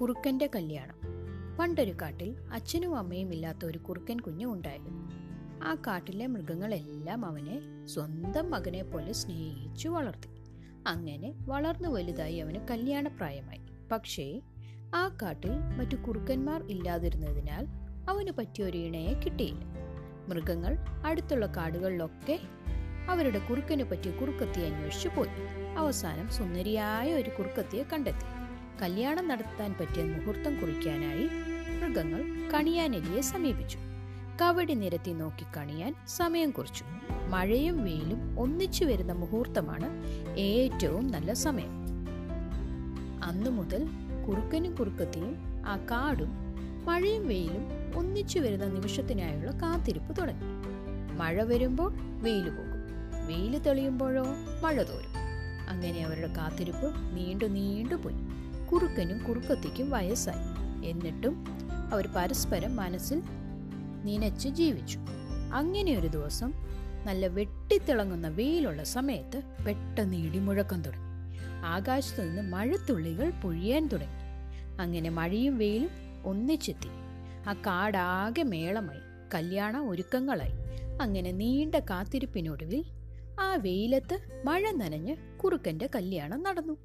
കുറുക്കന്റെ കല്യാണം. പണ്ടൊരു കാട്ടിൽ അച്ഛനും അമ്മയും ഇല്ലാത്ത ഒരു കുറുക്കൻ കുഞ്ഞു ഉണ്ടായിരുന്നു. ആ കാട്ടിലെ മൃഗങ്ങളെല്ലാം അവനെ സ്വന്തം മകനെ പോലെ സ്നേഹിച്ചു വളർത്തി. അങ്ങനെ വളർന്നു വലുതായി അവന് കല്യാണപ്രായമായി. പക്ഷേ ആ കാട്ടിൽ മറ്റു കുറുക്കന്മാർ ഇല്ലാതിരുന്നതിനാൽ അവന് പറ്റിയ ഒരു ഇണയെ കിട്ടിയില്ല. മൃഗങ്ങൾ അടുത്തുള്ള കാടുകളിലൊക്കെ അവരുടെ കുറുക്കനെ പറ്റിയ കുറുക്കത്തിയെ അന്വേഷിച്ചു പോയി. അവസാനം സുന്ദരിയായ ഒരു കുറുക്കത്തിയെ കണ്ടെത്തി. കല്യാണം നടത്താൻ പറ്റിയ മുഹൂർത്തം കുറിക്കാനായി മൃഗങ്ങൾ കണിയാനെലിയെ സമീപിച്ചു. കവടി നിരത്തി നോക്കി കണിയാൻ സമയം കുറിച്ചു. മഴയും വെയിലും ഒന്നിച്ചു വരുന്ന മുഹൂർത്തമാണ് ഏറ്റവും നല്ല സമയം. അന്നു മുതൽ കുറുക്കനും കുറുക്കത്തിയും ആ കാടും മഴയും വെയിലും ഒന്നിച്ചു വരുന്ന നിമിഷത്തിനായുള്ള കാത്തിരിപ്പ് തുടങ്ങി. മഴ വരുമ്പോൾ വെയിൽ പോകും. വെയിൽ തെളിയുമ്പോഴോ മഴ തോരും. അങ്ങനെ അവരുടെ കാത്തിരിപ്പ് നീണ്ടു നീണ്ടു പോയി. കുറുക്കനും കുറുക്കത്തിക്കും വയസ്സായി. എന്നിട്ടും അവർ പരസ്പരം മനസ്സിൽ നനച്ച് ജീവിച്ചു. അങ്ങനെ ഒരു ദിവസം നല്ല വെട്ടിത്തിളങ്ങുന്ന വെയിലുള്ള സമയത്ത് പെട്ടെന്ന് ഇടിമുഴക്കം തുടങ്ങി. ആകാശത്തു നിന്ന് മഴത്തുള്ളികൾ പൊഴിയാൻ തുടങ്ങി. അങ്ങനെ മഴയും വെയിലും ഒന്നിച്ചെത്തി. ആ കാടാകെ മേളമായി. കല്യാണ ഒരുക്കങ്ങളായി. അങ്ങനെ നീണ്ട കാത്തിരിപ്പിനൊടുവിൽ ആ വെയിലത്ത് മഴ നനഞ്ഞ് കുറുക്കന്റെ കല്യാണം നടന്നു.